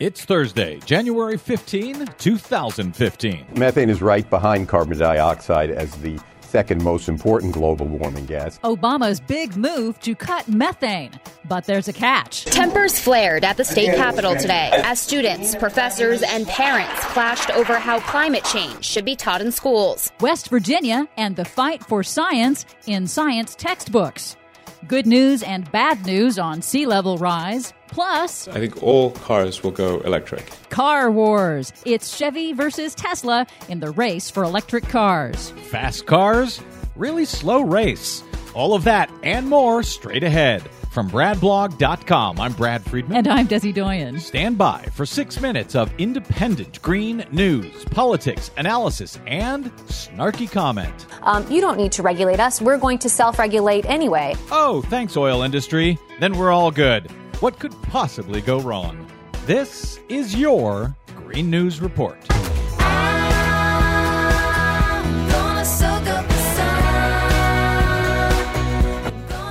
It's Thursday, January 15, 2015. Methane is right behind carbon dioxide as the second most important global warming gas. Obama's big move to cut methane. But there's a catch. Tempers flared at the state capitol today as students, professors, and parents clashed over how climate change should be taught in schools. West Virginia and the fight for science in science textbooks. Good news and bad news on sea level rise. Plus, I think all cars will go electric. Car Wars. It's Chevy versus Tesla in the race for electric cars. Fast cars, really slow race. All of that and more straight ahead. From BradBlog.com, I'm Brad Friedman. And I'm Desi Doyen. Stand by for six minutes of independent green news, politics, analysis, and snarky comment. Um, you don't need to regulate us. We're going to self regulate anyway. Oh, thanks, oil industry. Then we're all good. What could possibly go wrong? This is your Green News Report.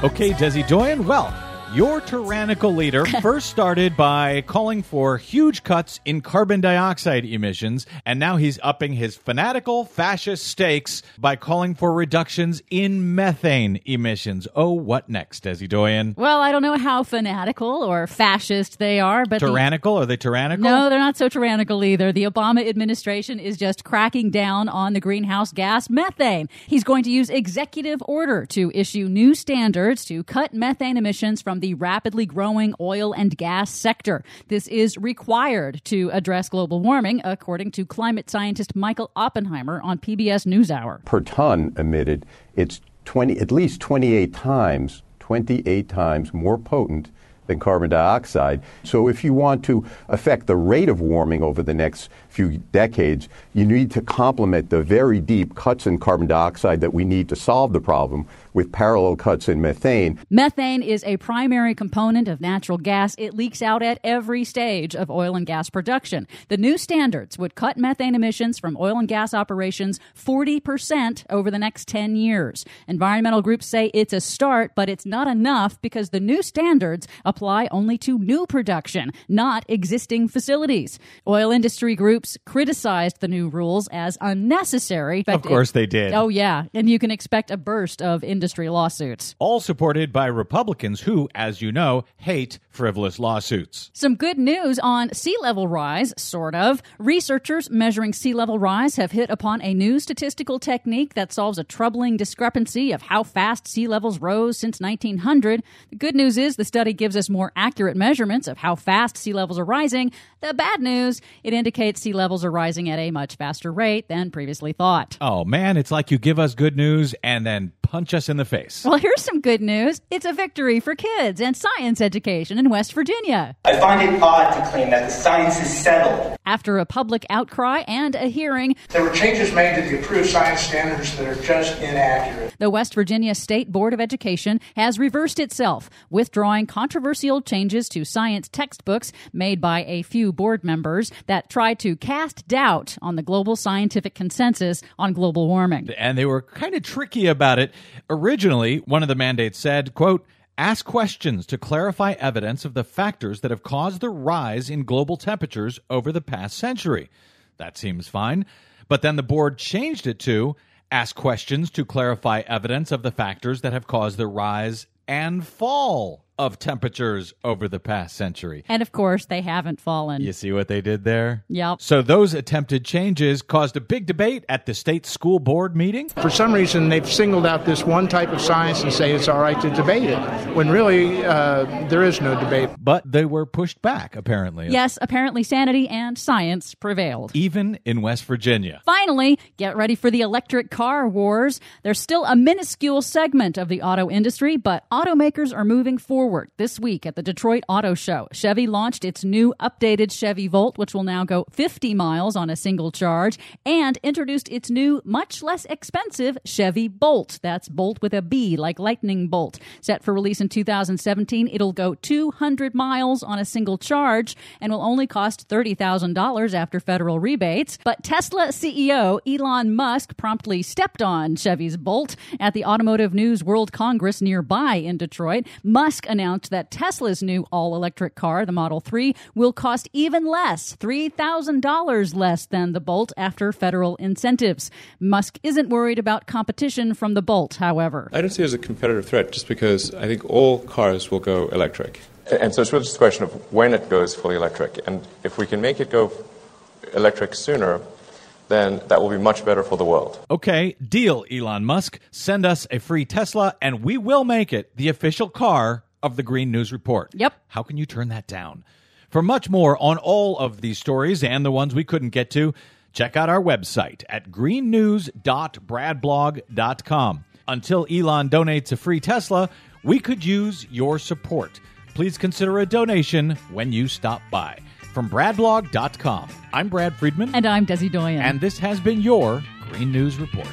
Okay, Desi Doyen. Well, your tyrannical leader first started by calling for huge cuts in carbon dioxide emissions, and now he's upping his fanatical fascist stakes by calling for reductions in methane emissions. Oh, what next, Desi Doyen? Well, I don't know how fanatical or fascist they are, but the- Tyrannical? Are they tyrannical? No, they're not so tyrannical either. The Obama administration is just cracking down on the greenhouse gas methane. He's going to use executive order to issue new standards to cut methane emissions from the rapidly growing oil and gas sector. This is required to address global warming, according to climate scientist Michael Oppenheimer on PBS NewsHour. Per ton emitted, it's 20, at least 28 times, 28 times more potent than carbon dioxide. So if you want to affect the rate of warming over the next few decades, you need to complement the very deep cuts in carbon dioxide that we need to solve the problem with parallel cuts in methane. Methane is a primary component of natural gas. It leaks out at every stage of oil and gas production. The new standards would cut methane emissions from oil and gas operations 40% over the next 10 years. Environmental groups say it's a start, but it's not enough because the new standards apply only to new production, not existing facilities. Oil industry groups criticized the new rules as unnecessary. Of course they did. Oh, yeah. And you can expect a burst of industry lawsuits. All supported by Republicans who, as you know, hate frivolous lawsuits. Some good news on sea level rise, sort of. Researchers measuring sea level rise have hit upon a new statistical technique that solves a troubling discrepancy of how fast sea levels rose since 1900. The good news is the study gives us more accurate measurements of how fast sea levels are rising. The bad news, it indicates sea levels are rising at a much faster rate than previously thought. Oh man, it's like you give us good news and then punch us in the face. Well, here's some good news. It's a victory for kids and science education in West Virginia. I find it odd to claim that the science is settled. After a public outcry and a hearing, There were changes made to the approved science standards that are just inaccurate. the West Virginia State Board of Education has reversed itself, withdrawing controversial changes to science textbooks made by a few board members that tried to cast doubt on the global scientific consensus on global warming. and they were kind of tricky about it. Originally, one of the mandates said, quote, ask questions to clarify evidence of the factors that have caused the rise in global temperatures over the past century. That seems fine. But then the board changed it to ask questions to clarify evidence of the factors that have caused the rise and fall of temperatures over the past century. And of course, they haven't fallen. You see what they did there? Yep. So those attempted changes caused a big debate at the state school board meeting. For some reason, they've singled out this one type of science and say it's all right to debate it, when really uh, there is no debate. But they were pushed back, apparently. Yes, apparently sanity and science prevailed. Even in West Virginia. Finally, get ready for the electric car wars. There's still a minuscule segment of the auto industry, but automakers are moving forward. This week at the Detroit Auto Show, Chevy launched its new updated Chevy Volt, which will now go 50 miles on a single charge, and introduced its new, much less expensive Chevy Bolt. That's Bolt with a B, like lightning bolt. Set for release in 2017, it'll go 200 miles on a single charge and will only cost $30,000 after federal rebates. But Tesla CEO Elon Musk promptly stepped on Chevy's Bolt at the Automotive News World Congress nearby in Detroit. Musk announced that Tesla's new all electric car, the Model 3, will cost even less $3,000 less than the Bolt after federal incentives. Musk isn't worried about competition from the Bolt, however. I don't see it as a competitive threat just because I think all cars will go electric. And so it's really just a question of when it goes fully electric. And if we can make it go electric sooner, then that will be much better for the world. Okay, deal, Elon Musk. Send us a free Tesla, and we will make it the official car of the Green News Report. Yep. How can you turn that down? For much more on all of these stories and the ones we couldn't get to, check out our website at greennews.bradblog.com. Until Elon donates a free Tesla, we could use your support. Please consider a donation when you stop by. From bradblog.com, I'm Brad Friedman. And I'm Desi Doyen. And this has been your Green News Report.